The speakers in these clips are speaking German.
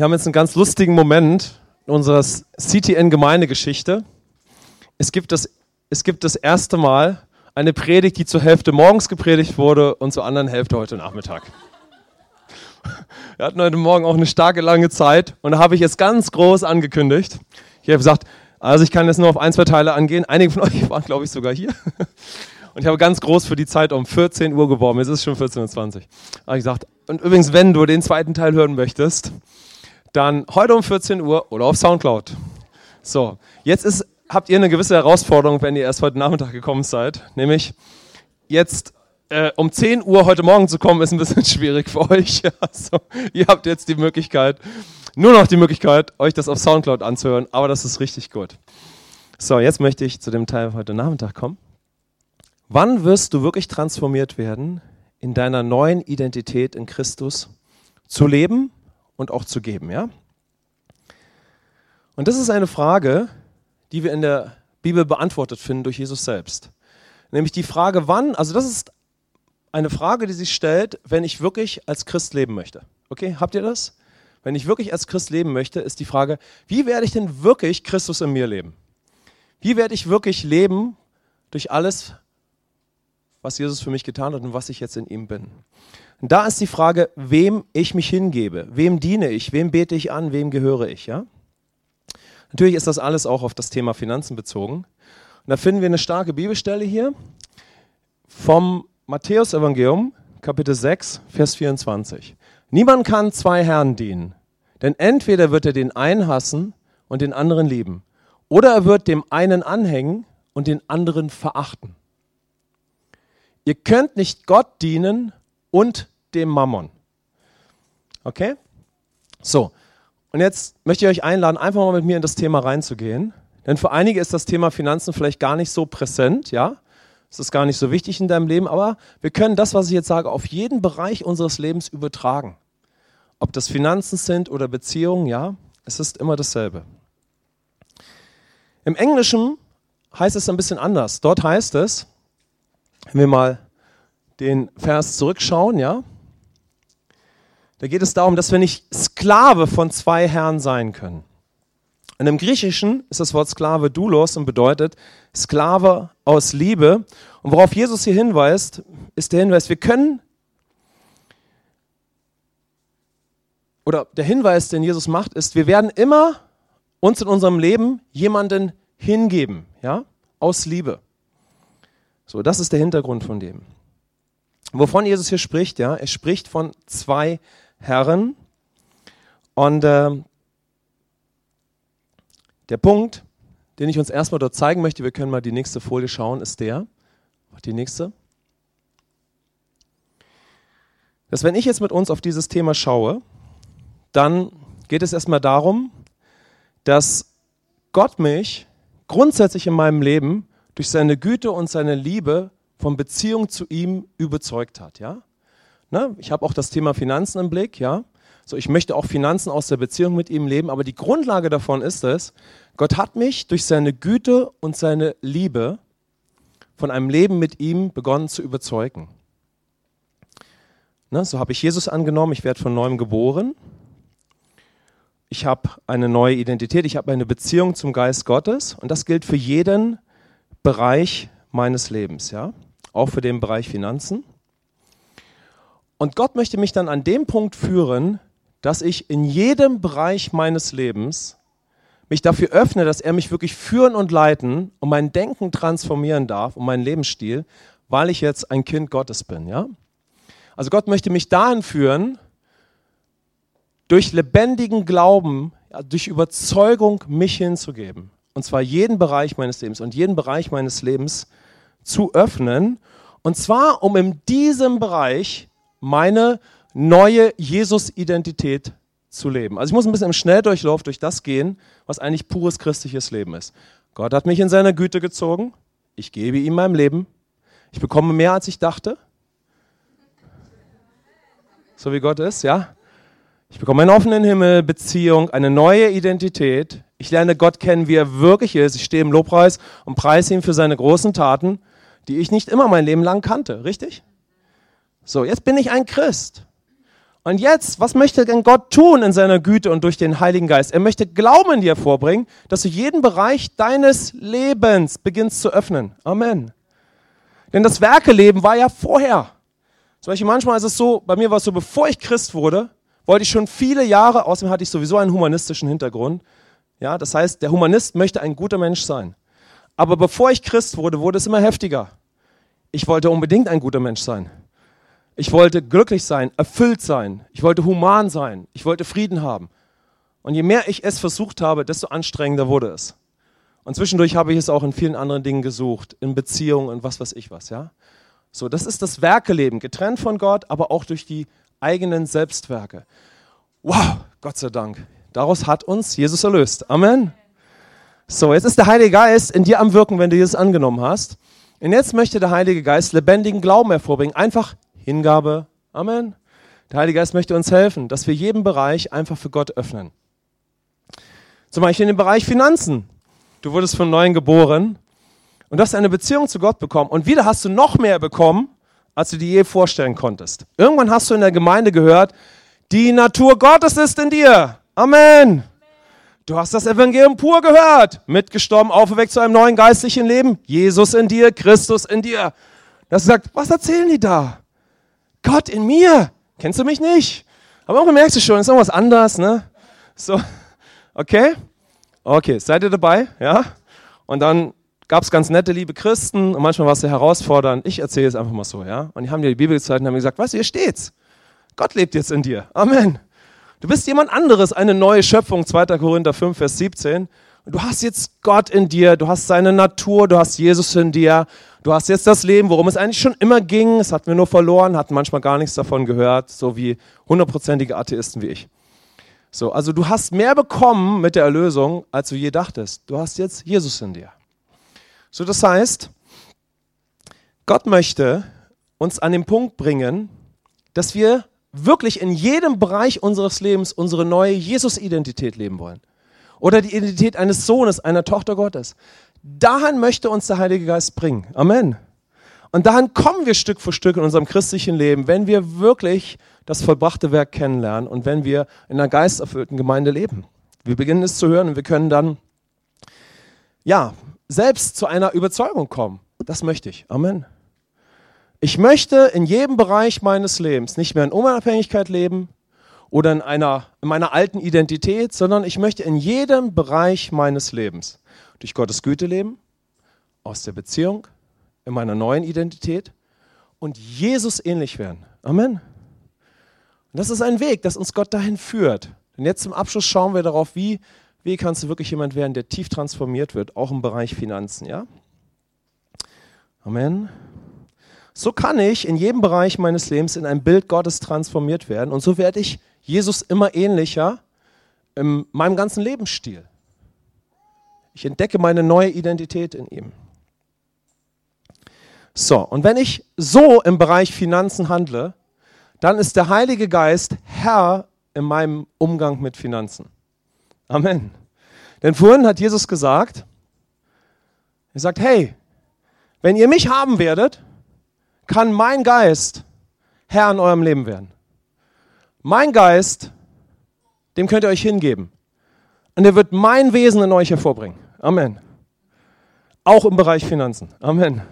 Wir haben jetzt einen ganz lustigen Moment in unserer CTN-Gemeindegeschichte. Es gibt, das, es gibt das erste Mal eine Predigt, die zur Hälfte morgens gepredigt wurde und zur anderen Hälfte heute Nachmittag. Wir hatten heute Morgen auch eine starke lange Zeit und da habe ich jetzt ganz groß angekündigt. Ich habe gesagt, also ich kann jetzt nur auf ein, zwei Teile angehen. Einige von euch waren, glaube ich, sogar hier. Und ich habe ganz groß für die Zeit um 14 Uhr geworben. Jetzt ist es schon 14.20 Uhr. und übrigens, wenn du den zweiten Teil hören möchtest, dann heute um 14 Uhr oder auf Soundcloud. So, jetzt ist, habt ihr eine gewisse Herausforderung, wenn ihr erst heute Nachmittag gekommen seid. Nämlich, jetzt äh, um 10 Uhr heute Morgen zu kommen, ist ein bisschen schwierig für euch. Also, ihr habt jetzt die Möglichkeit, nur noch die Möglichkeit, euch das auf Soundcloud anzuhören, aber das ist richtig gut. So, jetzt möchte ich zu dem Teil heute Nachmittag kommen. Wann wirst du wirklich transformiert werden, in deiner neuen Identität in Christus zu leben und auch zu geben, ja? Und das ist eine Frage, die wir in der Bibel beantwortet finden durch Jesus selbst. Nämlich die Frage, wann, also das ist eine Frage, die sich stellt, wenn ich wirklich als Christ leben möchte. Okay, habt ihr das? Wenn ich wirklich als Christ leben möchte, ist die Frage, wie werde ich denn wirklich Christus in mir leben? Wie werde ich wirklich leben durch alles, was Jesus für mich getan hat und was ich jetzt in ihm bin. Und da ist die Frage, wem ich mich hingebe, wem diene ich, wem bete ich an, wem gehöre ich, ja? Natürlich ist das alles auch auf das Thema Finanzen bezogen. Und da finden wir eine starke Bibelstelle hier vom Matthäus-Evangelium, Kapitel 6, Vers 24. Niemand kann zwei Herren dienen, denn entweder wird er den einen hassen und den anderen lieben, oder er wird dem einen anhängen und den anderen verachten. Ihr könnt nicht Gott dienen und dem Mammon. Okay? So, und jetzt möchte ich euch einladen, einfach mal mit mir in das Thema reinzugehen. Denn für einige ist das Thema Finanzen vielleicht gar nicht so präsent, ja? Es ist gar nicht so wichtig in deinem Leben, aber wir können das, was ich jetzt sage, auf jeden Bereich unseres Lebens übertragen. Ob das Finanzen sind oder Beziehungen, ja, es ist immer dasselbe. Im Englischen heißt es ein bisschen anders. Dort heißt es, wenn wir mal den Vers zurückschauen, ja, da geht es darum, dass wir nicht Sklave von zwei Herren sein können. Und im Griechischen ist das Wort Sklave doulos und bedeutet Sklave aus Liebe. Und worauf Jesus hier hinweist, ist der Hinweis, wir können, oder der Hinweis, den Jesus macht, ist, wir werden immer uns in unserem Leben jemanden hingeben, ja, aus Liebe. So, das ist der Hintergrund von dem. Wovon Jesus hier spricht, ja, er spricht von zwei Herren. Und äh, der Punkt, den ich uns erstmal dort zeigen möchte, wir können mal die nächste Folie schauen, ist der, die nächste, dass wenn ich jetzt mit uns auf dieses Thema schaue, dann geht es erstmal darum, dass Gott mich grundsätzlich in meinem Leben durch seine Güte und seine Liebe von Beziehung zu ihm überzeugt hat. Ja? Ne? Ich habe auch das Thema Finanzen im Blick. Ja? So, ich möchte auch Finanzen aus der Beziehung mit ihm leben, aber die Grundlage davon ist es, Gott hat mich durch seine Güte und seine Liebe von einem Leben mit ihm begonnen zu überzeugen. Ne? So habe ich Jesus angenommen, ich werde von neuem geboren. Ich habe eine neue Identität, ich habe eine Beziehung zum Geist Gottes und das gilt für jeden Bereich meines Lebens, ja, auch für den Bereich Finanzen. Und Gott möchte mich dann an dem Punkt führen, dass ich in jedem Bereich meines Lebens mich dafür öffne, dass er mich wirklich führen und leiten und mein Denken transformieren darf und meinen Lebensstil, weil ich jetzt ein Kind Gottes bin, ja? Also Gott möchte mich dahin führen, durch lebendigen Glauben, durch Überzeugung mich hinzugeben und zwar jeden Bereich meines Lebens und jeden Bereich meines Lebens zu öffnen. Und zwar, um in diesem Bereich meine neue Jesus-Identität zu leben. Also ich muss ein bisschen im Schnelldurchlauf durch das gehen, was eigentlich pures christliches Leben ist. Gott hat mich in seiner Güte gezogen. Ich gebe ihm mein Leben. Ich bekomme mehr, als ich dachte. So wie Gott ist, ja. Ich bekomme einen offenen Himmel, Beziehung, eine neue Identität. Ich lerne Gott kennen, wie er wirklich ist. Ich stehe im Lobpreis und preise ihn für seine großen Taten, die ich nicht immer mein Leben lang kannte. Richtig? So, jetzt bin ich ein Christ. Und jetzt, was möchte denn Gott tun in seiner Güte und durch den Heiligen Geist? Er möchte Glauben in dir vorbringen, dass du jeden Bereich deines Lebens beginnst zu öffnen. Amen. Denn das Werkeleben war ja vorher. Zum Beispiel manchmal ist es so, bei mir war es so, bevor ich Christ wurde, wollte ich schon viele Jahre, außerdem hatte ich sowieso einen humanistischen Hintergrund. Ja, das heißt, der Humanist möchte ein guter Mensch sein. Aber bevor ich Christ wurde, wurde es immer heftiger. Ich wollte unbedingt ein guter Mensch sein. Ich wollte glücklich sein, erfüllt sein. Ich wollte human sein. Ich wollte Frieden haben. Und je mehr ich es versucht habe, desto anstrengender wurde es. Und zwischendurch habe ich es auch in vielen anderen Dingen gesucht, in Beziehungen und was weiß ich was, ja. So, das ist das Werkeleben, getrennt von Gott, aber auch durch die eigenen Selbstwerke. Wow, Gott sei Dank. Daraus hat uns Jesus erlöst. Amen. So, jetzt ist der Heilige Geist in dir am Wirken, wenn du Jesus angenommen hast. Und jetzt möchte der Heilige Geist lebendigen Glauben hervorbringen. Einfach Hingabe. Amen. Der Heilige Geist möchte uns helfen, dass wir jeden Bereich einfach für Gott öffnen. Zum Beispiel in dem Bereich Finanzen. Du wurdest von Neuem geboren und hast eine Beziehung zu Gott bekommen. Und wieder hast du noch mehr bekommen, als du dir je vorstellen konntest. Irgendwann hast du in der Gemeinde gehört, die Natur Gottes ist in dir. Amen. Du hast das Evangelium pur gehört. Mitgestorben, auferweckt zu einem neuen geistlichen Leben. Jesus in dir, Christus in dir. Das sagt, was erzählen die da? Gott in mir. Kennst du mich nicht? Aber irgendwann merkst du schon, ist irgendwas anders, ne? So, okay? Okay, seid ihr dabei? Ja? Und dann gab es ganz nette, liebe Christen und manchmal war es sehr herausfordernd. Ich erzähle es einfach mal so, ja? Und die haben dir die Bibel gezeigt und haben gesagt, weißt du, hier steht's. Gott lebt jetzt in dir. Amen. Du bist jemand anderes, eine neue Schöpfung, 2. Korinther 5, Vers 17. Und du hast jetzt Gott in dir, du hast seine Natur, du hast Jesus in dir, du hast jetzt das Leben, worum es eigentlich schon immer ging. Es hatten wir nur verloren, hatten manchmal gar nichts davon gehört, so wie hundertprozentige Atheisten wie ich. So, also du hast mehr bekommen mit der Erlösung, als du je dachtest. Du hast jetzt Jesus in dir. So, das heißt, Gott möchte uns an den Punkt bringen, dass wir wirklich in jedem Bereich unseres Lebens unsere neue Jesus-Identität leben wollen. Oder die Identität eines Sohnes, einer Tochter Gottes. Dahin möchte uns der Heilige Geist bringen. Amen. Und dahin kommen wir Stück für Stück in unserem christlichen Leben, wenn wir wirklich das vollbrachte Werk kennenlernen und wenn wir in einer geisterfüllten Gemeinde leben. Wir beginnen es zu hören und wir können dann, ja, selbst zu einer Überzeugung kommen. Das möchte ich. Amen. Ich möchte in jedem Bereich meines Lebens nicht mehr in Unabhängigkeit leben oder in, einer, in meiner alten Identität, sondern ich möchte in jedem Bereich meines Lebens durch Gottes Güte leben, aus der Beziehung, in meiner neuen Identität und Jesus ähnlich werden. Amen. Und das ist ein Weg, das uns Gott dahin führt. Und jetzt zum Abschluss schauen wir darauf, wie wie kannst du wirklich jemand werden, der tief transformiert wird, auch im Bereich Finanzen, ja? Amen. So kann ich in jedem Bereich meines Lebens in ein Bild Gottes transformiert werden und so werde ich Jesus immer ähnlicher in meinem ganzen Lebensstil. Ich entdecke meine neue Identität in ihm. So, und wenn ich so im Bereich Finanzen handle, dann ist der Heilige Geist Herr in meinem Umgang mit Finanzen. Amen. Denn vorhin hat Jesus gesagt, er sagt, hey, wenn ihr mich haben werdet, kann mein Geist Herr in eurem Leben werden. Mein Geist, dem könnt ihr euch hingeben. Und er wird mein Wesen in euch hervorbringen. Amen. Auch im Bereich Finanzen. Amen.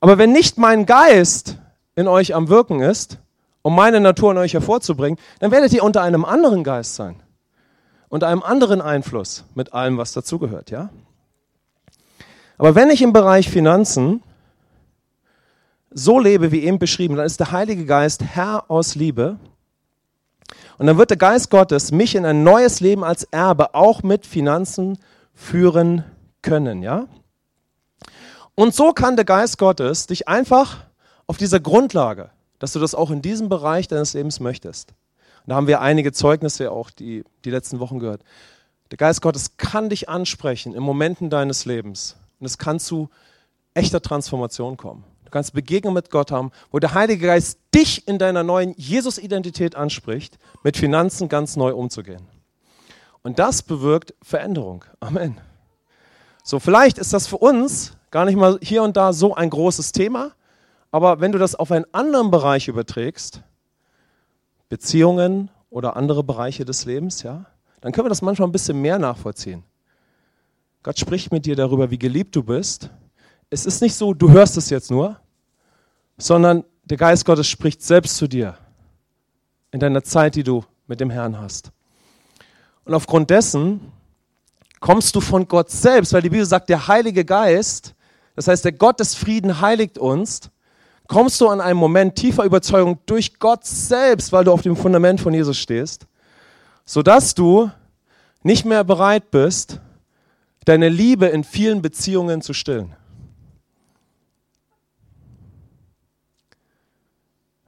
Aber wenn nicht mein Geist in euch am Wirken ist, um meine Natur in euch hervorzubringen, dann werdet ihr unter einem anderen Geist sein und einem anderen Einfluss mit allem, was dazugehört, ja? Aber wenn ich im Bereich Finanzen so lebe, wie eben beschrieben, dann ist der Heilige Geist Herr aus Liebe. Und dann wird der Geist Gottes mich in ein neues Leben als Erbe auch mit Finanzen führen können, ja? Und so kann der Geist Gottes dich einfach auf dieser Grundlage, dass du das auch in diesem Bereich deines Lebens möchtest, da haben wir einige Zeugnisse auch die, die letzten Wochen gehört. Der Geist Gottes kann dich ansprechen in Momenten deines Lebens. Und es kann zu echter Transformation kommen. Du kannst Begegnungen mit Gott haben, wo der Heilige Geist dich in deiner neuen Jesus-Identität anspricht, mit Finanzen ganz neu umzugehen. Und das bewirkt Veränderung. Amen. So, vielleicht ist das für uns gar nicht mal hier und da so ein großes Thema, aber wenn du das auf einen anderen Bereich überträgst, Beziehungen oder andere Bereiche des Lebens, ja, dann können wir das manchmal ein bisschen mehr nachvollziehen. Gott spricht mit dir darüber, wie geliebt du bist. Es ist nicht so, du hörst es jetzt nur, sondern der Geist Gottes spricht selbst zu dir in deiner Zeit, die du mit dem Herrn hast. Und aufgrund dessen kommst du von Gott selbst, weil die Bibel sagt, der Heilige Geist, das heißt, der Gott des Frieden heiligt uns, kommst du an einen Moment tiefer Überzeugung durch Gott selbst, weil du auf dem Fundament von Jesus stehst, sodass du nicht mehr bereit bist, deine Liebe in vielen Beziehungen zu stillen.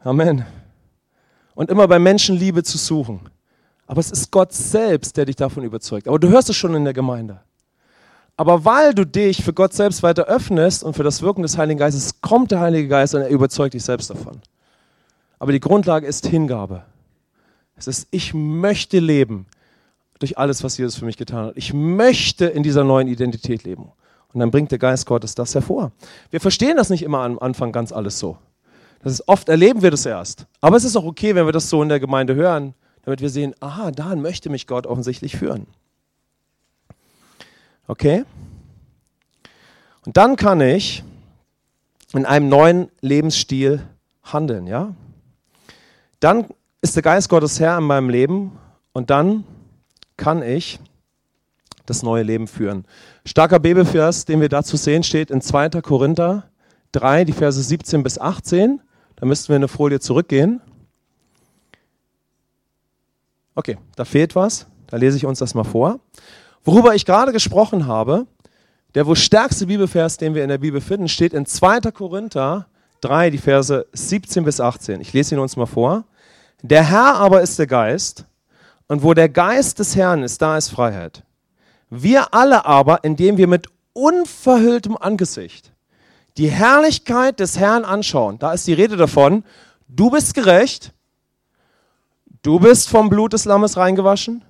Amen. Und immer bei Menschen Liebe zu suchen. Aber es ist Gott selbst, der dich davon überzeugt. Aber du hörst es schon in der Gemeinde. Aber weil du dich für Gott selbst weiter öffnest und für das Wirken des Heiligen Geistes, kommt der Heilige Geist und er überzeugt dich selbst davon. Aber die Grundlage ist Hingabe. Es ist, ich möchte leben durch alles, was Jesus für mich getan hat. Ich möchte in dieser neuen Identität leben. Und dann bringt der Geist Gottes das hervor. Wir verstehen das nicht immer am Anfang ganz alles so. Das ist, oft erleben wir das erst. Aber es ist auch okay, wenn wir das so in der Gemeinde hören, damit wir sehen, aha, dahin möchte mich Gott offensichtlich führen. Okay? Und dann kann ich in einem neuen Lebensstil handeln, ja? Dann ist der Geist Gottes Herr in meinem Leben und dann kann ich das neue Leben führen. Starker Bibelvers, den wir dazu sehen, steht in 2. Korinther 3, die Verse 17 bis 18. Da müssten wir eine Folie zurückgehen. Okay, da fehlt was. Da lese ich uns das mal vor. Worüber ich gerade gesprochen habe, der wohl stärkste Bibelvers, den wir in der Bibel finden, steht in 2. Korinther 3, die Verse 17 bis 18. Ich lese ihn uns mal vor. Der Herr aber ist der Geist, und wo der Geist des Herrn ist, da ist Freiheit. Wir alle aber, indem wir mit unverhülltem Angesicht die Herrlichkeit des Herrn anschauen, da ist die Rede davon, du bist gerecht, du bist vom Blut des Lammes reingewaschen,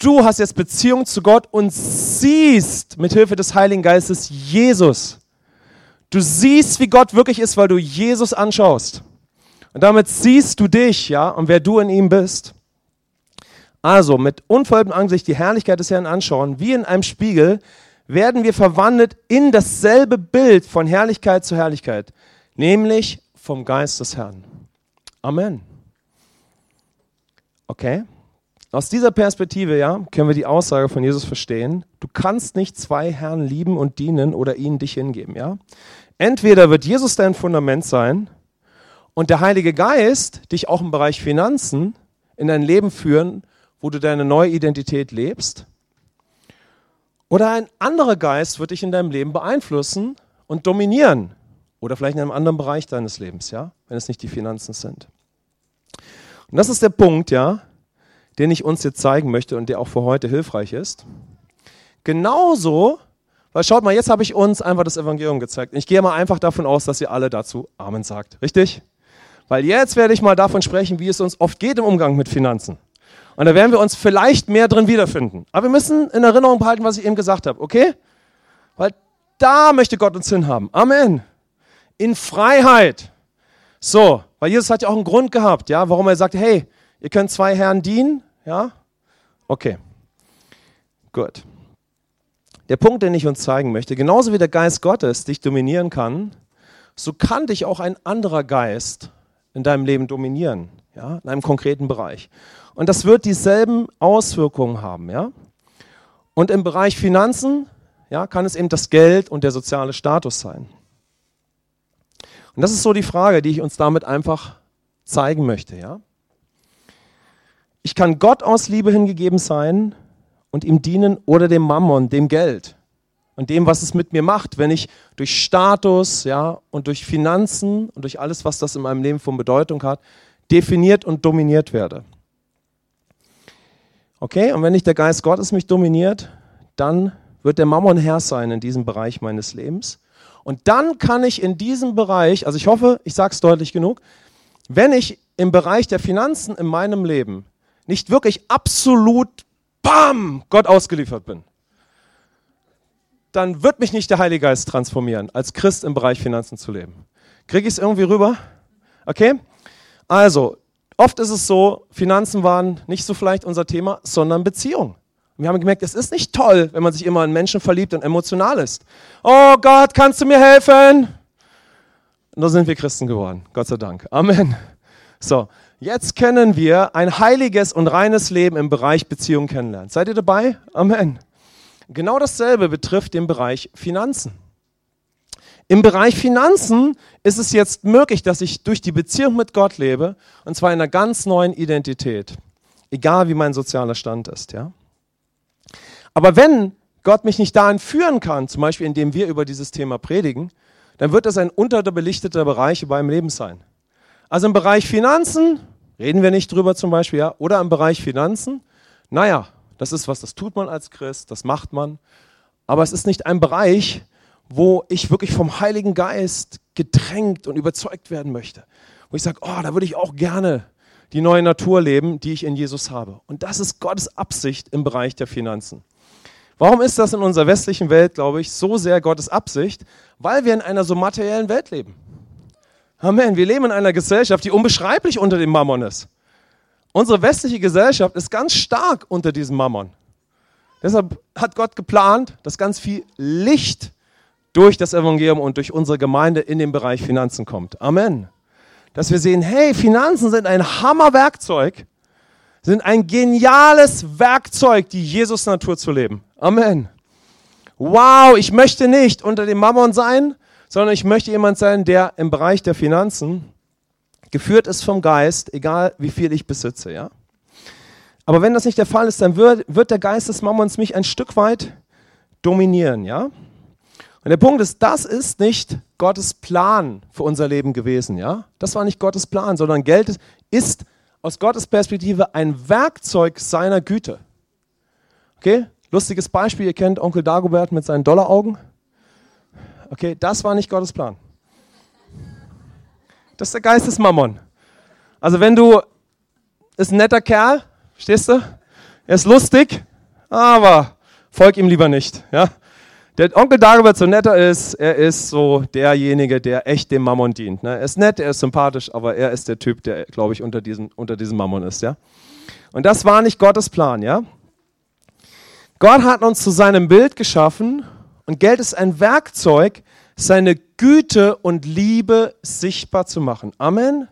Du hast jetzt Beziehung zu Gott und siehst mit Hilfe des Heiligen Geistes Jesus. Du siehst, wie Gott wirklich ist, weil du Jesus anschaust. Und damit siehst du dich, ja, und wer du in ihm bist. Also mit unvollem Angesicht die Herrlichkeit des Herrn anschauen, wie in einem Spiegel, werden wir verwandelt in dasselbe Bild von Herrlichkeit zu Herrlichkeit, nämlich vom Geist des Herrn. Amen. Okay? Aus dieser Perspektive, ja, können wir die Aussage von Jesus verstehen. Du kannst nicht zwei Herren lieben und dienen oder ihnen dich hingeben, ja. Entweder wird Jesus dein Fundament sein und der Heilige Geist dich auch im Bereich Finanzen in dein Leben führen, wo du deine neue Identität lebst. Oder ein anderer Geist wird dich in deinem Leben beeinflussen und dominieren. Oder vielleicht in einem anderen Bereich deines Lebens, ja, wenn es nicht die Finanzen sind. Und das ist der Punkt, ja, den ich uns jetzt zeigen möchte und der auch für heute hilfreich ist. Genauso, weil schaut mal, jetzt habe ich uns einfach das Evangelium gezeigt. Ich gehe mal einfach davon aus, dass ihr alle dazu Amen sagt. Richtig? Weil jetzt werde ich mal davon sprechen, wie es uns oft geht im Umgang mit Finanzen. Und da werden wir uns vielleicht mehr drin wiederfinden. Aber wir müssen in Erinnerung behalten, was ich eben gesagt habe, okay? Weil da möchte Gott uns hinhaben. Amen. In Freiheit. So, weil Jesus hat ja auch einen Grund gehabt, ja, warum er sagt, hey, ihr könnt zwei Herren dienen, ja? Okay. Gut. Der Punkt, den ich uns zeigen möchte, genauso wie der Geist Gottes dich dominieren kann, so kann dich auch ein anderer Geist in deinem Leben dominieren, ja, in einem konkreten Bereich. Und das wird dieselben Auswirkungen haben, ja. Und im Bereich Finanzen, ja, kann es eben das Geld und der soziale Status sein. Und das ist so die Frage, die ich uns damit einfach zeigen möchte, ja. Ich kann Gott aus Liebe hingegeben sein und ihm dienen oder dem Mammon, dem Geld und dem, was es mit mir macht, wenn ich durch Status ja, und durch Finanzen und durch alles, was das in meinem Leben von Bedeutung hat, definiert und dominiert werde. Okay, und wenn nicht der Geist Gottes mich dominiert, dann wird der Mammon Herr sein in diesem Bereich meines Lebens. Und dann kann ich in diesem Bereich, also ich hoffe, ich sage es deutlich genug, wenn ich im Bereich der Finanzen in meinem Leben nicht wirklich absolut, bam, Gott ausgeliefert bin, dann wird mich nicht der Heilige Geist transformieren, als Christ im Bereich Finanzen zu leben. Kriege ich es irgendwie rüber? Okay? Also, oft ist es so, Finanzen waren nicht so vielleicht unser Thema, sondern Beziehung. Wir haben gemerkt, es ist nicht toll, wenn man sich immer in Menschen verliebt und emotional ist. Oh Gott, kannst du mir helfen? Und so sind wir Christen geworden, Gott sei Dank. Amen. So, jetzt können wir ein heiliges und reines Leben im Bereich Beziehung kennenlernen. Seid ihr dabei? Amen. Genau dasselbe betrifft den Bereich Finanzen. Im Bereich Finanzen ist es jetzt möglich, dass ich durch die Beziehung mit Gott lebe, und zwar in einer ganz neuen Identität, egal wie mein sozialer Stand ist. Ja? Aber wenn Gott mich nicht dahin führen kann, zum Beispiel indem wir über dieses Thema predigen, dann wird das ein unterbelichteter Bereich in meinem Leben sein. Also im Bereich Finanzen reden wir nicht drüber zum Beispiel, ja, oder im Bereich Finanzen, naja, das ist was, das tut man als Christ, das macht man, aber es ist nicht ein Bereich, wo ich wirklich vom Heiligen Geist gedrängt und überzeugt werden möchte. Wo ich sage, oh, da würde ich auch gerne die neue Natur leben, die ich in Jesus habe. Und das ist Gottes Absicht im Bereich der Finanzen. Warum ist das in unserer westlichen Welt, glaube ich, so sehr Gottes Absicht? Weil wir in einer so materiellen Welt leben. Amen. Wir leben in einer Gesellschaft, die unbeschreiblich unter dem Mammon ist. Unsere westliche Gesellschaft ist ganz stark unter diesem Mammon. Deshalb hat Gott geplant, dass ganz viel Licht durch das Evangelium und durch unsere Gemeinde in den Bereich Finanzen kommt. Amen. Dass wir sehen, hey, Finanzen sind ein Hammerwerkzeug, sind ein geniales Werkzeug, die Jesus Natur zu leben. Amen. Wow, ich möchte nicht unter dem Mammon sein, sondern ich möchte jemand sein, der im Bereich der Finanzen geführt ist vom Geist, egal wie viel ich besitze, ja. Aber wenn das nicht der Fall ist, dann wird, wird der Geist des Mammons mich ein Stück weit dominieren, ja. Und der Punkt ist, das ist nicht Gottes Plan für unser Leben gewesen, ja? Das war nicht Gottes Plan, sondern Geld ist aus Gottes Perspektive ein Werkzeug seiner Güte. Okay? Lustiges Beispiel, ihr kennt Onkel Dagobert mit seinen Dollaraugen. Okay, das war nicht Gottes Plan. Das ist der Geist des Mammon. Also wenn du, ist ein netter Kerl, stehst du? Er ist lustig, aber folg ihm lieber nicht, ja? Der Onkel Dagobert so netter ist, er ist so derjenige, der echt dem Mammon dient. Ne? Er ist nett, er ist sympathisch, aber er ist der Typ, der, glaube ich, unter diesem, unter diesem Mammon ist. Ja? Und das war nicht Gottes Plan. Ja? Gott hat uns zu seinem Bild geschaffen und Geld ist ein Werkzeug, seine Güte und Liebe sichtbar zu machen. Amen.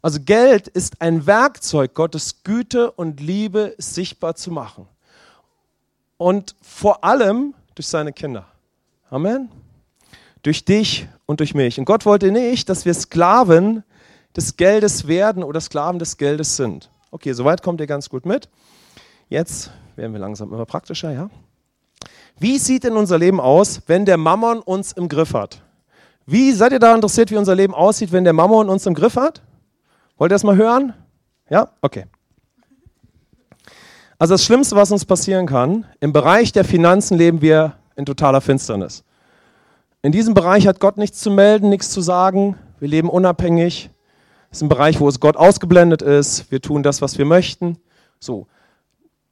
Also Geld ist ein Werkzeug, Gottes Güte und Liebe sichtbar zu machen. Und vor allem durch seine Kinder. Amen. Durch dich und durch mich. Und Gott wollte nicht, dass wir Sklaven des Geldes werden oder Sklaven des Geldes sind. Okay, soweit kommt ihr ganz gut mit. Jetzt werden wir langsam immer praktischer, ja? Wie sieht denn unser Leben aus, wenn der Mammon uns im Griff hat? Wie seid ihr daran interessiert, wie unser Leben aussieht, wenn der Mammon uns im Griff hat? Wollt ihr das mal hören? Ja? Okay. Also das Schlimmste, was uns passieren kann, im Bereich der Finanzen leben wir in totaler Finsternis. In diesem Bereich hat Gott nichts zu melden, nichts zu sagen. Wir leben unabhängig. Es ist ein Bereich, wo es Gott ausgeblendet ist. Wir tun das, was wir möchten. So.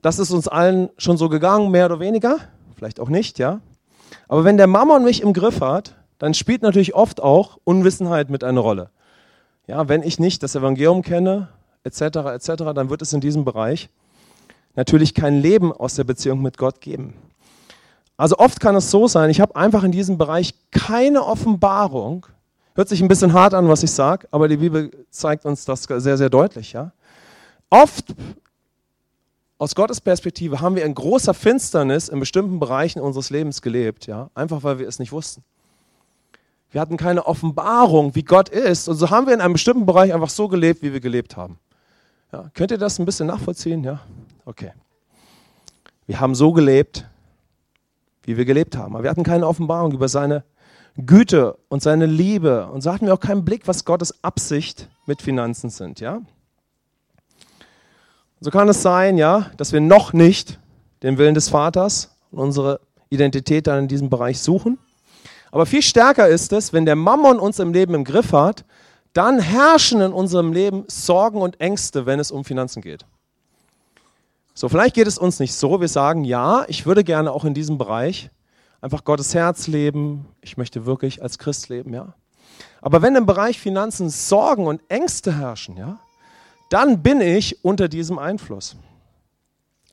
Das ist uns allen schon so gegangen, mehr oder weniger. Vielleicht auch nicht, ja. Aber wenn der Mammon mich im Griff hat, dann spielt natürlich oft auch Unwissenheit mit eine Rolle. Ja, wenn ich nicht das Evangelium kenne, etc., etc., dann wird es in diesem Bereich natürlich kein Leben aus der Beziehung mit Gott geben. Also oft kann es so sein, ich habe einfach in diesem Bereich keine Offenbarung. Hört sich ein bisschen hart an, was ich sage, aber die Bibel zeigt uns das sehr, sehr deutlich. Ja? Oft aus Gottes Perspektive haben wir in großer Finsternis in bestimmten Bereichen unseres Lebens gelebt, ja? einfach weil wir es nicht wussten. Wir hatten keine Offenbarung, wie Gott ist, und so haben wir in einem bestimmten Bereich einfach so gelebt, wie wir gelebt haben. Ja? Könnt ihr das ein bisschen nachvollziehen? Ja? Okay. Wir haben so gelebt, wie wir gelebt haben. Aber wir hatten keine Offenbarung über seine Güte und seine Liebe. Und so hatten wir auch keinen Blick, was Gottes Absicht mit Finanzen sind. Ja? So kann es sein, ja, dass wir noch nicht den Willen des Vaters und unsere Identität dann in diesem Bereich suchen. Aber viel stärker ist es, wenn der Mammon uns im Leben im Griff hat, dann herrschen in unserem Leben Sorgen und Ängste, wenn es um Finanzen geht. So, vielleicht geht es uns nicht so. Wir sagen, ja, ich würde gerne auch in diesem Bereich einfach Gottes Herz leben. Ich möchte wirklich als Christ leben, ja. Aber wenn im Bereich Finanzen Sorgen und Ängste herrschen, ja, dann bin ich unter diesem Einfluss.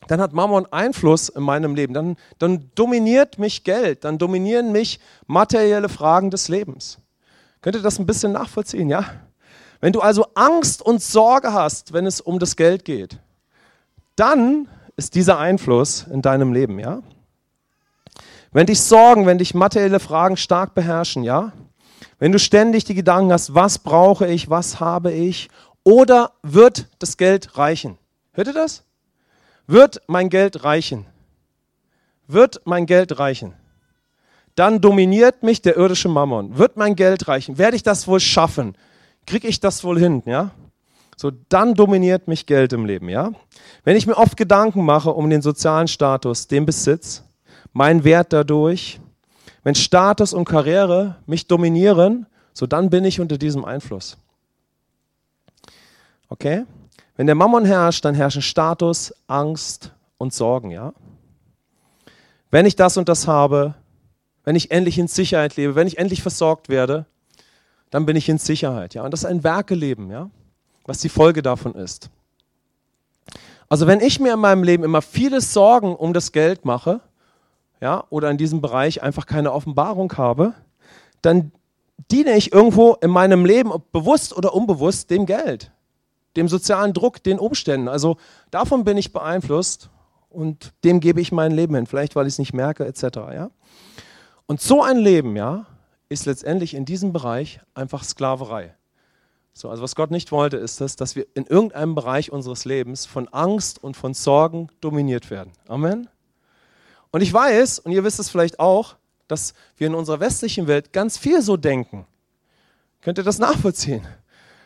Dann hat Mammon Einfluss in meinem Leben. Dann, dann dominiert mich Geld. Dann dominieren mich materielle Fragen des Lebens. Könnt ihr das ein bisschen nachvollziehen, ja? Wenn du also Angst und Sorge hast, wenn es um das Geld geht, dann ist dieser Einfluss in deinem Leben, ja? Wenn dich Sorgen, wenn dich materielle Fragen stark beherrschen, ja? Wenn du ständig die Gedanken hast, was brauche ich, was habe ich, oder wird das Geld reichen? Hört ihr das? Wird mein Geld reichen? Wird mein Geld reichen? Dann dominiert mich der irdische Mammon. Wird mein Geld reichen? Werde ich das wohl schaffen? Kriege ich das wohl hin? Ja? So, dann dominiert mich Geld im Leben. Ja? Wenn ich mir oft Gedanken mache um den sozialen Status, den Besitz, mein Wert dadurch, wenn Status und Karriere mich dominieren, so dann bin ich unter diesem Einfluss. Okay? Wenn der Mammon herrscht, dann herrschen Status, Angst und Sorgen, ja? Wenn ich das und das habe, wenn ich endlich in Sicherheit lebe, wenn ich endlich versorgt werde, dann bin ich in Sicherheit, ja? Und das ist ein Werkeleben, ja? Was die Folge davon ist. Also wenn ich mir in meinem Leben immer viele Sorgen um das Geld mache, ja, oder in diesem Bereich einfach keine Offenbarung habe, dann diene ich irgendwo in meinem Leben, bewusst oder unbewusst, dem Geld, dem sozialen Druck, den Umständen. Also davon bin ich beeinflusst und dem gebe ich mein Leben hin, vielleicht weil ich es nicht merke, etc. Ja? Und so ein Leben, ja, ist letztendlich in diesem Bereich einfach Sklaverei. So, also was Gott nicht wollte, ist das, dass wir in irgendeinem Bereich unseres Lebens von Angst und von Sorgen dominiert werden. Amen. Und ich weiß, und ihr wisst es vielleicht auch, dass wir in unserer westlichen Welt ganz viel so denken. Könnt ihr das nachvollziehen?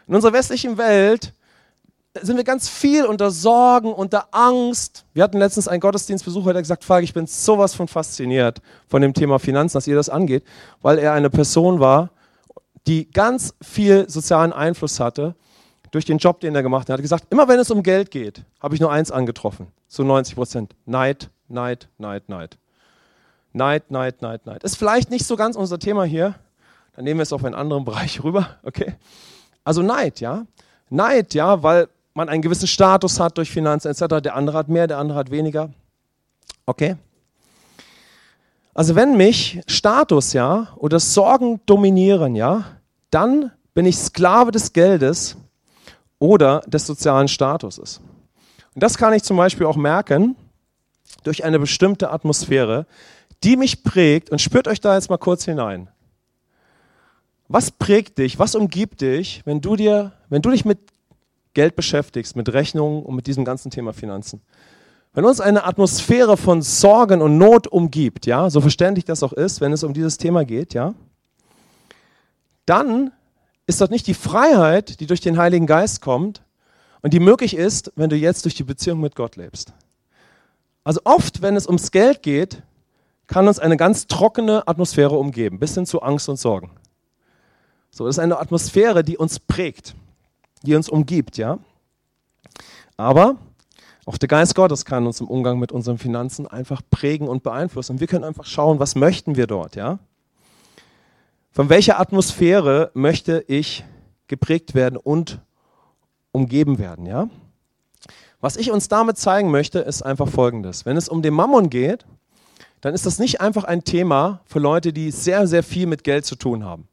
In unserer westlichen Welt sind wir ganz viel unter Sorgen, unter Angst. Wir hatten letztens einen Gottesdienstbesucher, der gesagt, Falk, ich bin sowas von fasziniert von dem Thema Finanzen, dass ihr das angeht, weil er eine Person war, die ganz viel sozialen Einfluss hatte durch den Job, den er gemacht hat. Er hat gesagt, immer wenn es um Geld geht, habe ich nur eins angetroffen, zu 90 Prozent, Neid, Neid, Neid, Neid. Neid, Neid, Neid, Neid. Ist vielleicht nicht so ganz unser Thema hier. Dann nehmen wir es auf einen anderen Bereich rüber, okay? Also Neid, ja? Neid, ja, weil man einen gewissen Status hat durch Finanzen etc. Der andere hat mehr, der andere hat weniger. Okay? Also wenn mich Status, ja, oder Sorgen dominieren, ja, dann bin ich Sklave des Geldes oder des sozialen Statuses. Und das kann ich zum Beispiel auch merken, durch eine bestimmte Atmosphäre, die mich prägt. Und spürt euch da jetzt mal kurz hinein. Was prägt dich, was umgibt dich, wenn du, dir, wenn du dich mit Geld beschäftigst, mit Rechnungen und mit diesem ganzen Thema Finanzen? Wenn uns eine Atmosphäre von Sorgen und Not umgibt, ja, so verständlich das auch ist, wenn es um dieses Thema geht, ja, dann ist das nicht die Freiheit, die durch den Heiligen Geist kommt und die möglich ist, wenn du jetzt durch die Beziehung mit Gott lebst. Also oft, wenn es ums Geld geht, kann uns eine ganz trockene Atmosphäre umgeben, bis hin zu Angst und Sorgen. So, das ist eine Atmosphäre, die uns prägt, die uns umgibt, ja. Aber auch der Geist Gottes kann uns im Umgang mit unseren Finanzen einfach prägen und beeinflussen. Und wir können einfach schauen, was möchten wir dort, ja? Von welcher Atmosphäre möchte ich geprägt werden und umgeben werden, ja? Was ich uns damit zeigen möchte, ist einfach Folgendes. Wenn es um den Mammon geht, dann ist das nicht einfach ein Thema für Leute, die sehr, sehr viel mit Geld zu tun haben.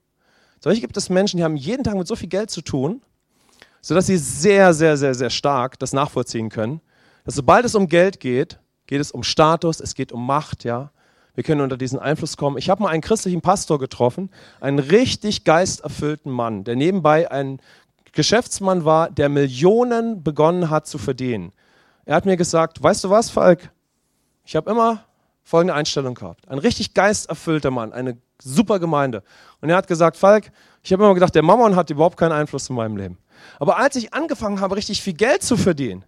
Solche gibt es Menschen, die haben jeden Tag mit so viel Geld zu tun, sodass sie sehr, sehr, sehr, sehr stark das nachvollziehen können, dass sobald es um Geld geht, geht es um Status, es geht um Macht, ja. Wir können unter diesen Einfluss kommen. Ich habe mal einen christlichen Pastor getroffen, einen richtig geisterfüllten Mann, der nebenbei ein Geschäftsmann war, der Millionen begonnen hat zu verdienen. Er hat mir gesagt, weißt du was, Falk? Ich habe immer folgende Einstellung gehabt. Ein richtig geisterfüllter Mann, eine super Gemeinde. Und er hat gesagt, Falk, ich habe immer gedacht, der Mammon hat überhaupt keinen Einfluss in meinem Leben. Aber als ich angefangen habe, richtig viel Geld zu verdienen,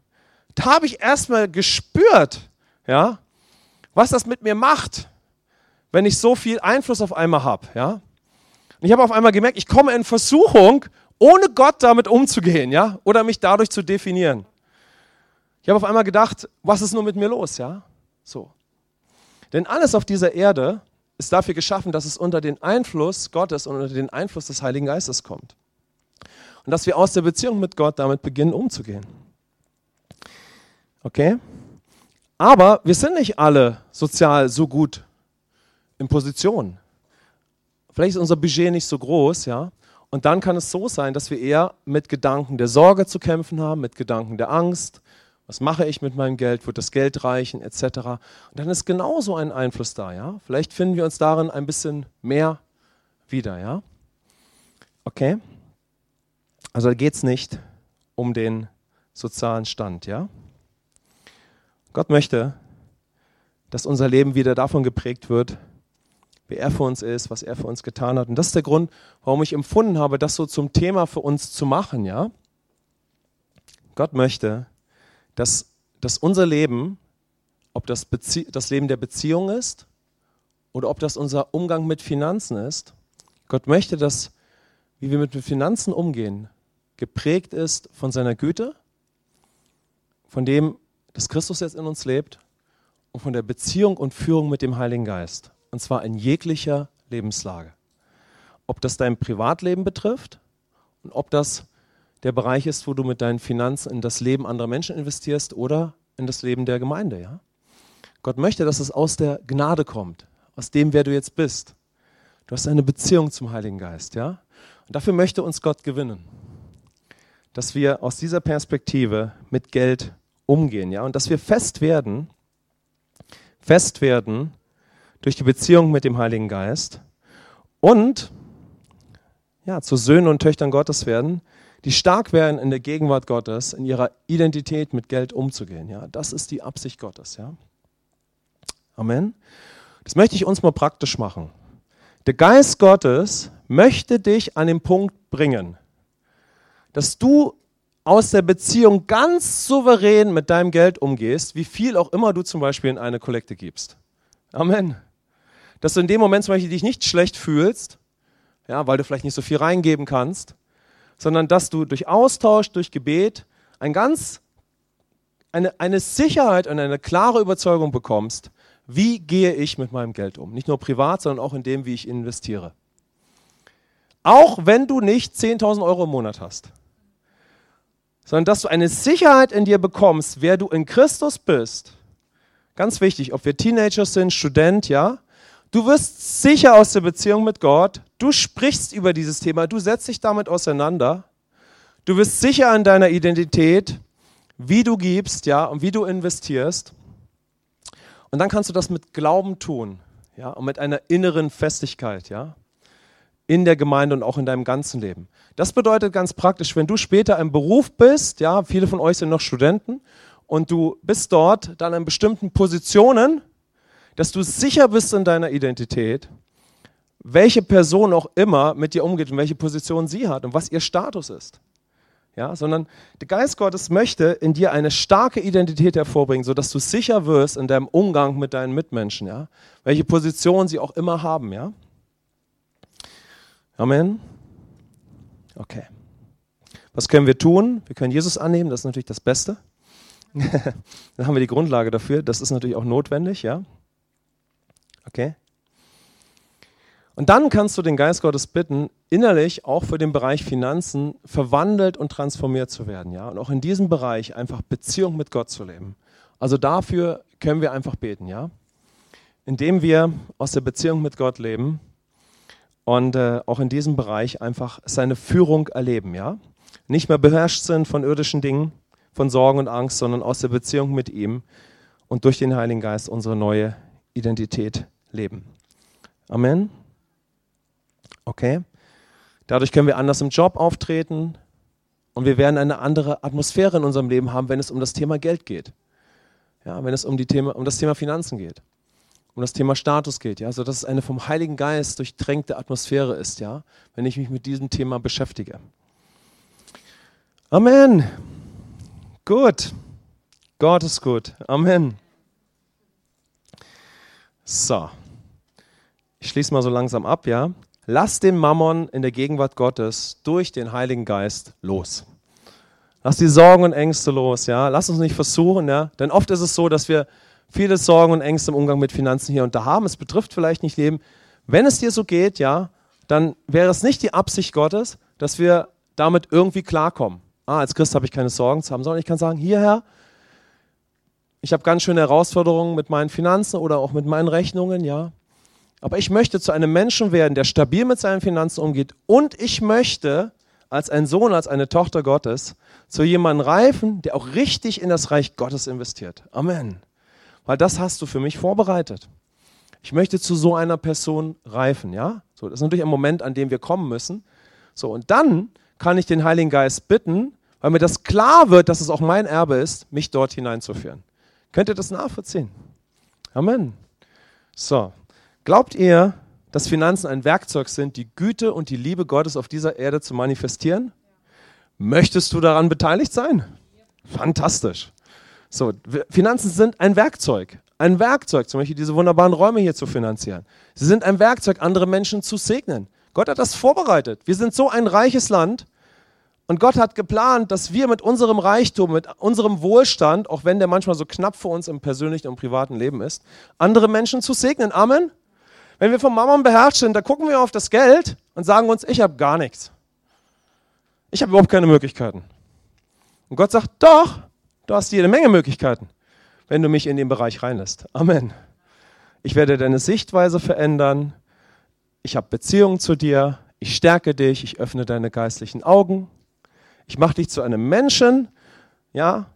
da habe ich erstmal gespürt, ja, was das mit mir macht, wenn ich so viel Einfluss auf einmal habe. Ja? Und ich habe auf einmal gemerkt, ich komme in Versuchung, ohne Gott damit umzugehen, ja, oder mich dadurch zu definieren. Ich habe auf einmal gedacht, was ist nur mit mir los, ja? So. Denn alles auf dieser Erde ist dafür geschaffen, dass es unter den Einfluss Gottes und unter den Einfluss des Heiligen Geistes kommt. Und dass wir aus der Beziehung mit Gott damit beginnen umzugehen. Okay? Aber wir sind nicht alle sozial so gut in Position. Vielleicht ist unser Budget nicht so groß, ja. Und dann kann es so sein, dass wir eher mit Gedanken der Sorge zu kämpfen haben, mit Gedanken der Angst. Was mache ich mit meinem Geld? Wird das Geld reichen? Etc. Und dann ist genauso ein Einfluss da, ja. Vielleicht finden wir uns darin ein bisschen mehr wieder, ja. Okay? Also da geht es nicht um den sozialen Stand, ja. Gott möchte, dass unser Leben wieder davon geprägt wird, wer er für uns ist, was er für uns getan hat. Und das ist der Grund, warum ich empfunden habe, das so zum Thema für uns zu machen, ja. Gott möchte, dass, dass unser Leben, ob das Bezie das Leben der Beziehung ist oder ob das unser Umgang mit Finanzen ist, Gott möchte, dass, wie wir mit Finanzen umgehen, geprägt ist von seiner Güte, von dem, dass Christus jetzt in uns lebt und von der Beziehung und Führung mit dem Heiligen Geist. Und zwar in jeglicher Lebenslage. Ob das dein Privatleben betrifft und ob das der Bereich ist, wo du mit deinen Finanzen in das Leben anderer Menschen investierst oder in das Leben der Gemeinde. Ja? Gott möchte, dass es aus der Gnade kommt, aus dem, wer du jetzt bist. Du hast eine Beziehung zum Heiligen Geist. Ja? Und dafür möchte uns Gott gewinnen. Dass wir aus dieser Perspektive mit Geld umgehen, ja, und dass wir fest werden, fest werden durch die Beziehung mit dem Heiligen Geist und ja, zu Söhnen und Töchtern Gottes werden, die stark werden in der Gegenwart Gottes, in ihrer Identität mit Geld umzugehen. Ja, das ist die Absicht Gottes. Ja. Amen. Das möchte ich uns mal praktisch machen. Der Geist Gottes möchte dich an den Punkt bringen, dass du aus der Beziehung ganz souverän mit deinem Geld umgehst, wie viel auch immer du zum Beispiel in eine Kollekte gibst. Amen. Dass du in dem Moment zum Beispiel dich nicht schlecht fühlst, ja, weil du vielleicht nicht so viel reingeben kannst, sondern dass du durch Austausch, durch Gebet ein ganz, eine, eine Sicherheit und eine klare Überzeugung bekommst, wie gehe ich mit meinem Geld um. Nicht nur privat, sondern auch in dem, wie ich investiere. Auch wenn du nicht 10.000 Euro im Monat hast sondern dass du eine Sicherheit in dir bekommst, wer du in Christus bist. Ganz wichtig, ob wir Teenager sind, Student, ja. Du wirst sicher aus der Beziehung mit Gott. Du sprichst über dieses Thema. Du setzt dich damit auseinander. Du wirst sicher in deiner Identität, wie du gibst, ja, und wie du investierst. Und dann kannst du das mit Glauben tun, ja, und mit einer inneren Festigkeit, ja in der Gemeinde und auch in deinem ganzen Leben. Das bedeutet ganz praktisch, wenn du später im Beruf bist, ja, viele von euch sind noch Studenten und du bist dort dann in bestimmten Positionen, dass du sicher bist in deiner Identität, welche Person auch immer mit dir umgeht und welche Position sie hat und was ihr Status ist. Ja, sondern der Geist Gottes möchte in dir eine starke Identität hervorbringen, sodass du sicher wirst in deinem Umgang mit deinen Mitmenschen, ja, welche Position sie auch immer haben, ja. Amen. Okay. Was können wir tun? Wir können Jesus annehmen, das ist natürlich das Beste. Dann haben wir die Grundlage dafür. Das ist natürlich auch notwendig, ja. Okay. Und dann kannst du den Geist Gottes bitten, innerlich auch für den Bereich Finanzen verwandelt und transformiert zu werden, ja. Und auch in diesem Bereich einfach Beziehung mit Gott zu leben. Also dafür können wir einfach beten, ja. Indem wir aus der Beziehung mit Gott leben und äh, auch in diesem Bereich einfach seine Führung erleben, ja? Nicht mehr beherrscht sind von irdischen Dingen, von Sorgen und Angst, sondern aus der Beziehung mit ihm und durch den Heiligen Geist unsere neue Identität leben. Amen. Okay. Dadurch können wir anders im Job auftreten und wir werden eine andere Atmosphäre in unserem Leben haben, wenn es um das Thema Geld geht. Ja, wenn es um, die Thema, um das Thema Finanzen geht um das Thema Status geht, ja, so dass es eine vom Heiligen Geist durchtränkte Atmosphäre ist, ja, wenn ich mich mit diesem Thema beschäftige. Amen. Gut. Gott ist gut. Amen. So. Ich schließe mal so langsam ab, ja. Lass den Mammon in der Gegenwart Gottes durch den Heiligen Geist los. Lass die Sorgen und Ängste los, ja. Lass uns nicht versuchen, ja. Denn oft ist es so, dass wir viele Sorgen und Ängste im Umgang mit Finanzen hier und da haben. Es betrifft vielleicht nicht Leben. Wenn es dir so geht, ja, dann wäre es nicht die Absicht Gottes, dass wir damit irgendwie klarkommen. Ah, als Christ habe ich keine Sorgen zu haben, sondern ich kann sagen, hier Herr, ich habe ganz schöne Herausforderungen mit meinen Finanzen oder auch mit meinen Rechnungen, ja. Aber ich möchte zu einem Menschen werden, der stabil mit seinen Finanzen umgeht und ich möchte als ein Sohn, als eine Tochter Gottes zu jemandem reifen, der auch richtig in das Reich Gottes investiert. Amen. Weil das hast du für mich vorbereitet. Ich möchte zu so einer Person reifen, ja? So, das ist natürlich ein Moment, an dem wir kommen müssen. So, und dann kann ich den Heiligen Geist bitten, weil mir das klar wird, dass es auch mein Erbe ist, mich dort hineinzuführen. Könnt ihr das nachvollziehen? Amen. So, glaubt ihr, dass Finanzen ein Werkzeug sind, die Güte und die Liebe Gottes auf dieser Erde zu manifestieren? Möchtest du daran beteiligt sein? Fantastisch. So, Finanzen sind ein Werkzeug. Ein Werkzeug, zum Beispiel diese wunderbaren Räume hier zu finanzieren. Sie sind ein Werkzeug, andere Menschen zu segnen. Gott hat das vorbereitet. Wir sind so ein reiches Land und Gott hat geplant, dass wir mit unserem Reichtum, mit unserem Wohlstand, auch wenn der manchmal so knapp für uns im persönlichen und privaten Leben ist, andere Menschen zu segnen. Amen. Wenn wir vom Mammon beherrscht sind, da gucken wir auf das Geld und sagen uns, ich habe gar nichts. Ich habe überhaupt keine Möglichkeiten. Und Gott sagt, doch, du hast jede Menge Möglichkeiten, wenn du mich in den Bereich reinlässt. Amen. Ich werde deine Sichtweise verändern. Ich habe Beziehungen zu dir. Ich stärke dich. Ich öffne deine geistlichen Augen. Ich mache dich zu einem Menschen, ja,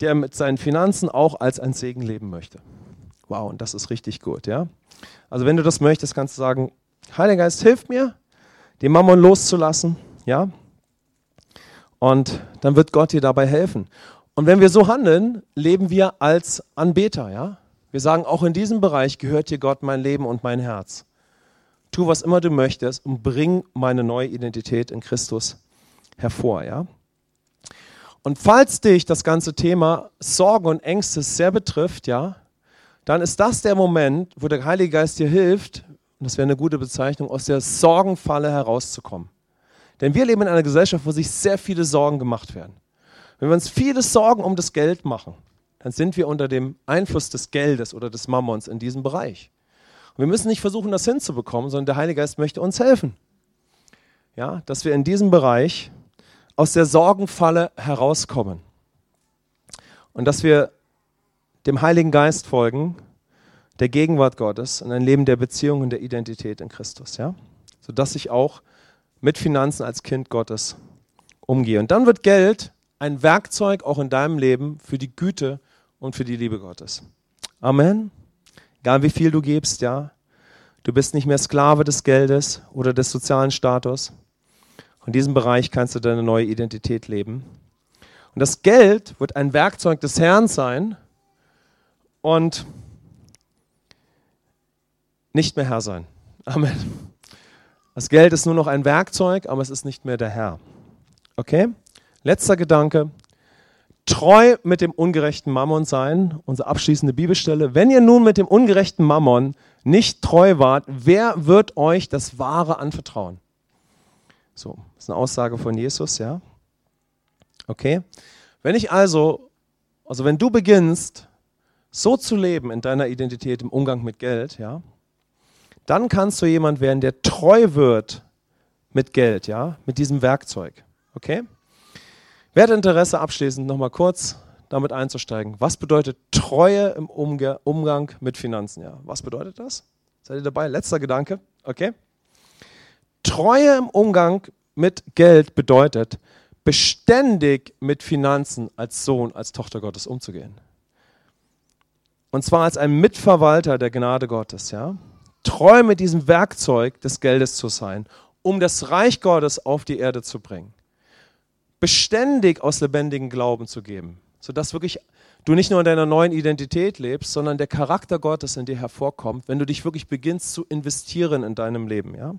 der mit seinen Finanzen auch als ein Segen leben möchte. Wow, und das ist richtig gut, ja. Also wenn du das möchtest, kannst du sagen, Heiliger Geist, hilf mir, den Mammon loszulassen, ja. Und dann wird Gott dir dabei helfen. Und wenn wir so handeln, leben wir als Anbeter, ja. Wir sagen, auch in diesem Bereich gehört dir Gott mein Leben und mein Herz. Tu, was immer du möchtest und bring meine neue Identität in Christus hervor, ja. Und falls dich das ganze Thema Sorgen und Ängste sehr betrifft, ja, dann ist das der Moment, wo der Heilige Geist dir hilft, und das wäre eine gute Bezeichnung, aus der Sorgenfalle herauszukommen. Denn wir leben in einer Gesellschaft, wo sich sehr viele Sorgen gemacht werden. Wenn wir uns viele Sorgen um das Geld machen, dann sind wir unter dem Einfluss des Geldes oder des Mammons in diesem Bereich. Und wir müssen nicht versuchen, das hinzubekommen, sondern der Heilige Geist möchte uns helfen. Ja, dass wir in diesem Bereich aus der Sorgenfalle herauskommen. Und dass wir dem Heiligen Geist folgen, der Gegenwart Gottes und ein Leben der Beziehung und der Identität in Christus, ja? Sodass ich auch mit Finanzen als Kind Gottes umgehe. Und dann wird Geld ein Werkzeug auch in deinem Leben für die Güte und für die Liebe Gottes. Amen. Egal wie viel du gibst, ja. Du bist nicht mehr Sklave des Geldes oder des sozialen Status. In diesem Bereich kannst du deine neue Identität leben. Und das Geld wird ein Werkzeug des Herrn sein und nicht mehr Herr sein. Amen. Das Geld ist nur noch ein Werkzeug, aber es ist nicht mehr der Herr. Okay? Letzter Gedanke. Treu mit dem ungerechten Mammon sein, unsere abschließende Bibelstelle. Wenn ihr nun mit dem ungerechten Mammon nicht treu wart, wer wird euch das Wahre anvertrauen? So, das ist eine Aussage von Jesus, ja. Okay? Wenn ich also, also wenn du beginnst, so zu leben in deiner Identität im Umgang mit Geld, ja, dann kannst du jemand werden, der treu wird mit Geld, ja, mit diesem Werkzeug. Okay? Wer hat Interesse, abschließend nochmal kurz damit einzusteigen? Was bedeutet Treue im Umgang mit Finanzen? Ja, was bedeutet das? Seid ihr dabei? Letzter Gedanke. Okay? Treue im Umgang mit Geld bedeutet, beständig mit Finanzen als Sohn, als Tochter Gottes umzugehen. Und zwar als ein Mitverwalter der Gnade Gottes, ja. Treu mit diesem Werkzeug des Geldes zu sein, um das Reich Gottes auf die Erde zu bringen. Beständig aus lebendigem Glauben zu geben, sodass wirklich du nicht nur in deiner neuen Identität lebst, sondern der Charakter Gottes in dir hervorkommt, wenn du dich wirklich beginnst zu investieren in deinem Leben, ja.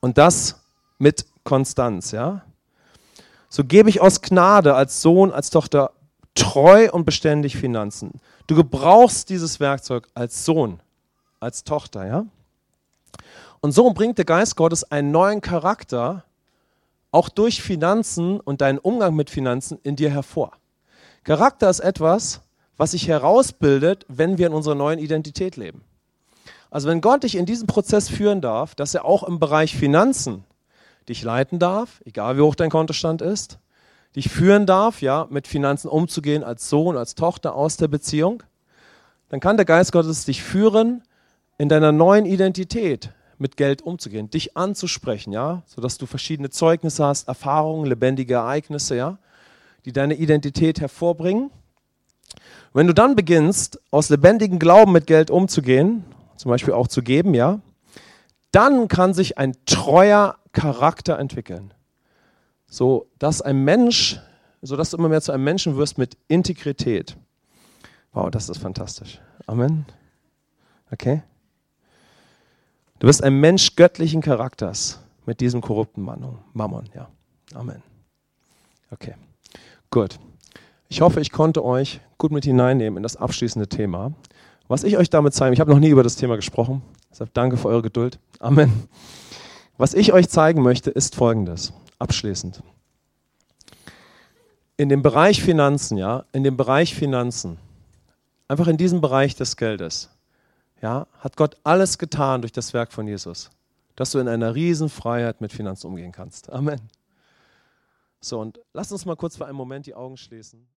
Und das mit Konstanz, ja. So gebe ich aus Gnade als Sohn, als Tochter treu und beständig Finanzen. Du gebrauchst dieses Werkzeug als Sohn, als Tochter, ja. Und so bringt der Geist Gottes einen neuen Charakter auch durch Finanzen und deinen Umgang mit Finanzen in dir hervor. Charakter ist etwas, was sich herausbildet, wenn wir in unserer neuen Identität leben. Also wenn Gott dich in diesen Prozess führen darf, dass er auch im Bereich Finanzen dich leiten darf, egal wie hoch dein Kontostand ist, dich führen darf, ja, mit Finanzen umzugehen als Sohn, als Tochter aus der Beziehung, dann kann der Geist Gottes dich führen, in deiner neuen Identität mit Geld umzugehen, dich anzusprechen, ja, sodass du verschiedene Zeugnisse hast, Erfahrungen, lebendige Ereignisse, ja, die deine Identität hervorbringen. Wenn du dann beginnst, aus lebendigem Glauben mit Geld umzugehen, zum Beispiel auch zu geben, ja, dann kann sich ein treuer Charakter entwickeln. So dass ein Mensch, so dass du immer mehr zu einem Menschen wirst mit Integrität. Wow, das ist fantastisch. Amen. Okay? Du bist ein Mensch göttlichen Charakters mit diesem korrupten Mammon, ja. Amen. Okay. Gut. Ich hoffe, ich konnte euch gut mit hineinnehmen in das abschließende Thema. Was ich euch damit zeige, ich habe noch nie über das Thema gesprochen, deshalb danke für eure Geduld. Amen. Was ich euch zeigen möchte, ist folgendes, abschließend. In dem Bereich Finanzen, ja, in dem Bereich Finanzen, einfach in diesem Bereich des Geldes, ja, hat Gott alles getan durch das Werk von Jesus, dass du in einer riesen Freiheit mit Finanzen umgehen kannst. Amen. So, und lass uns mal kurz für einen Moment die Augen schließen.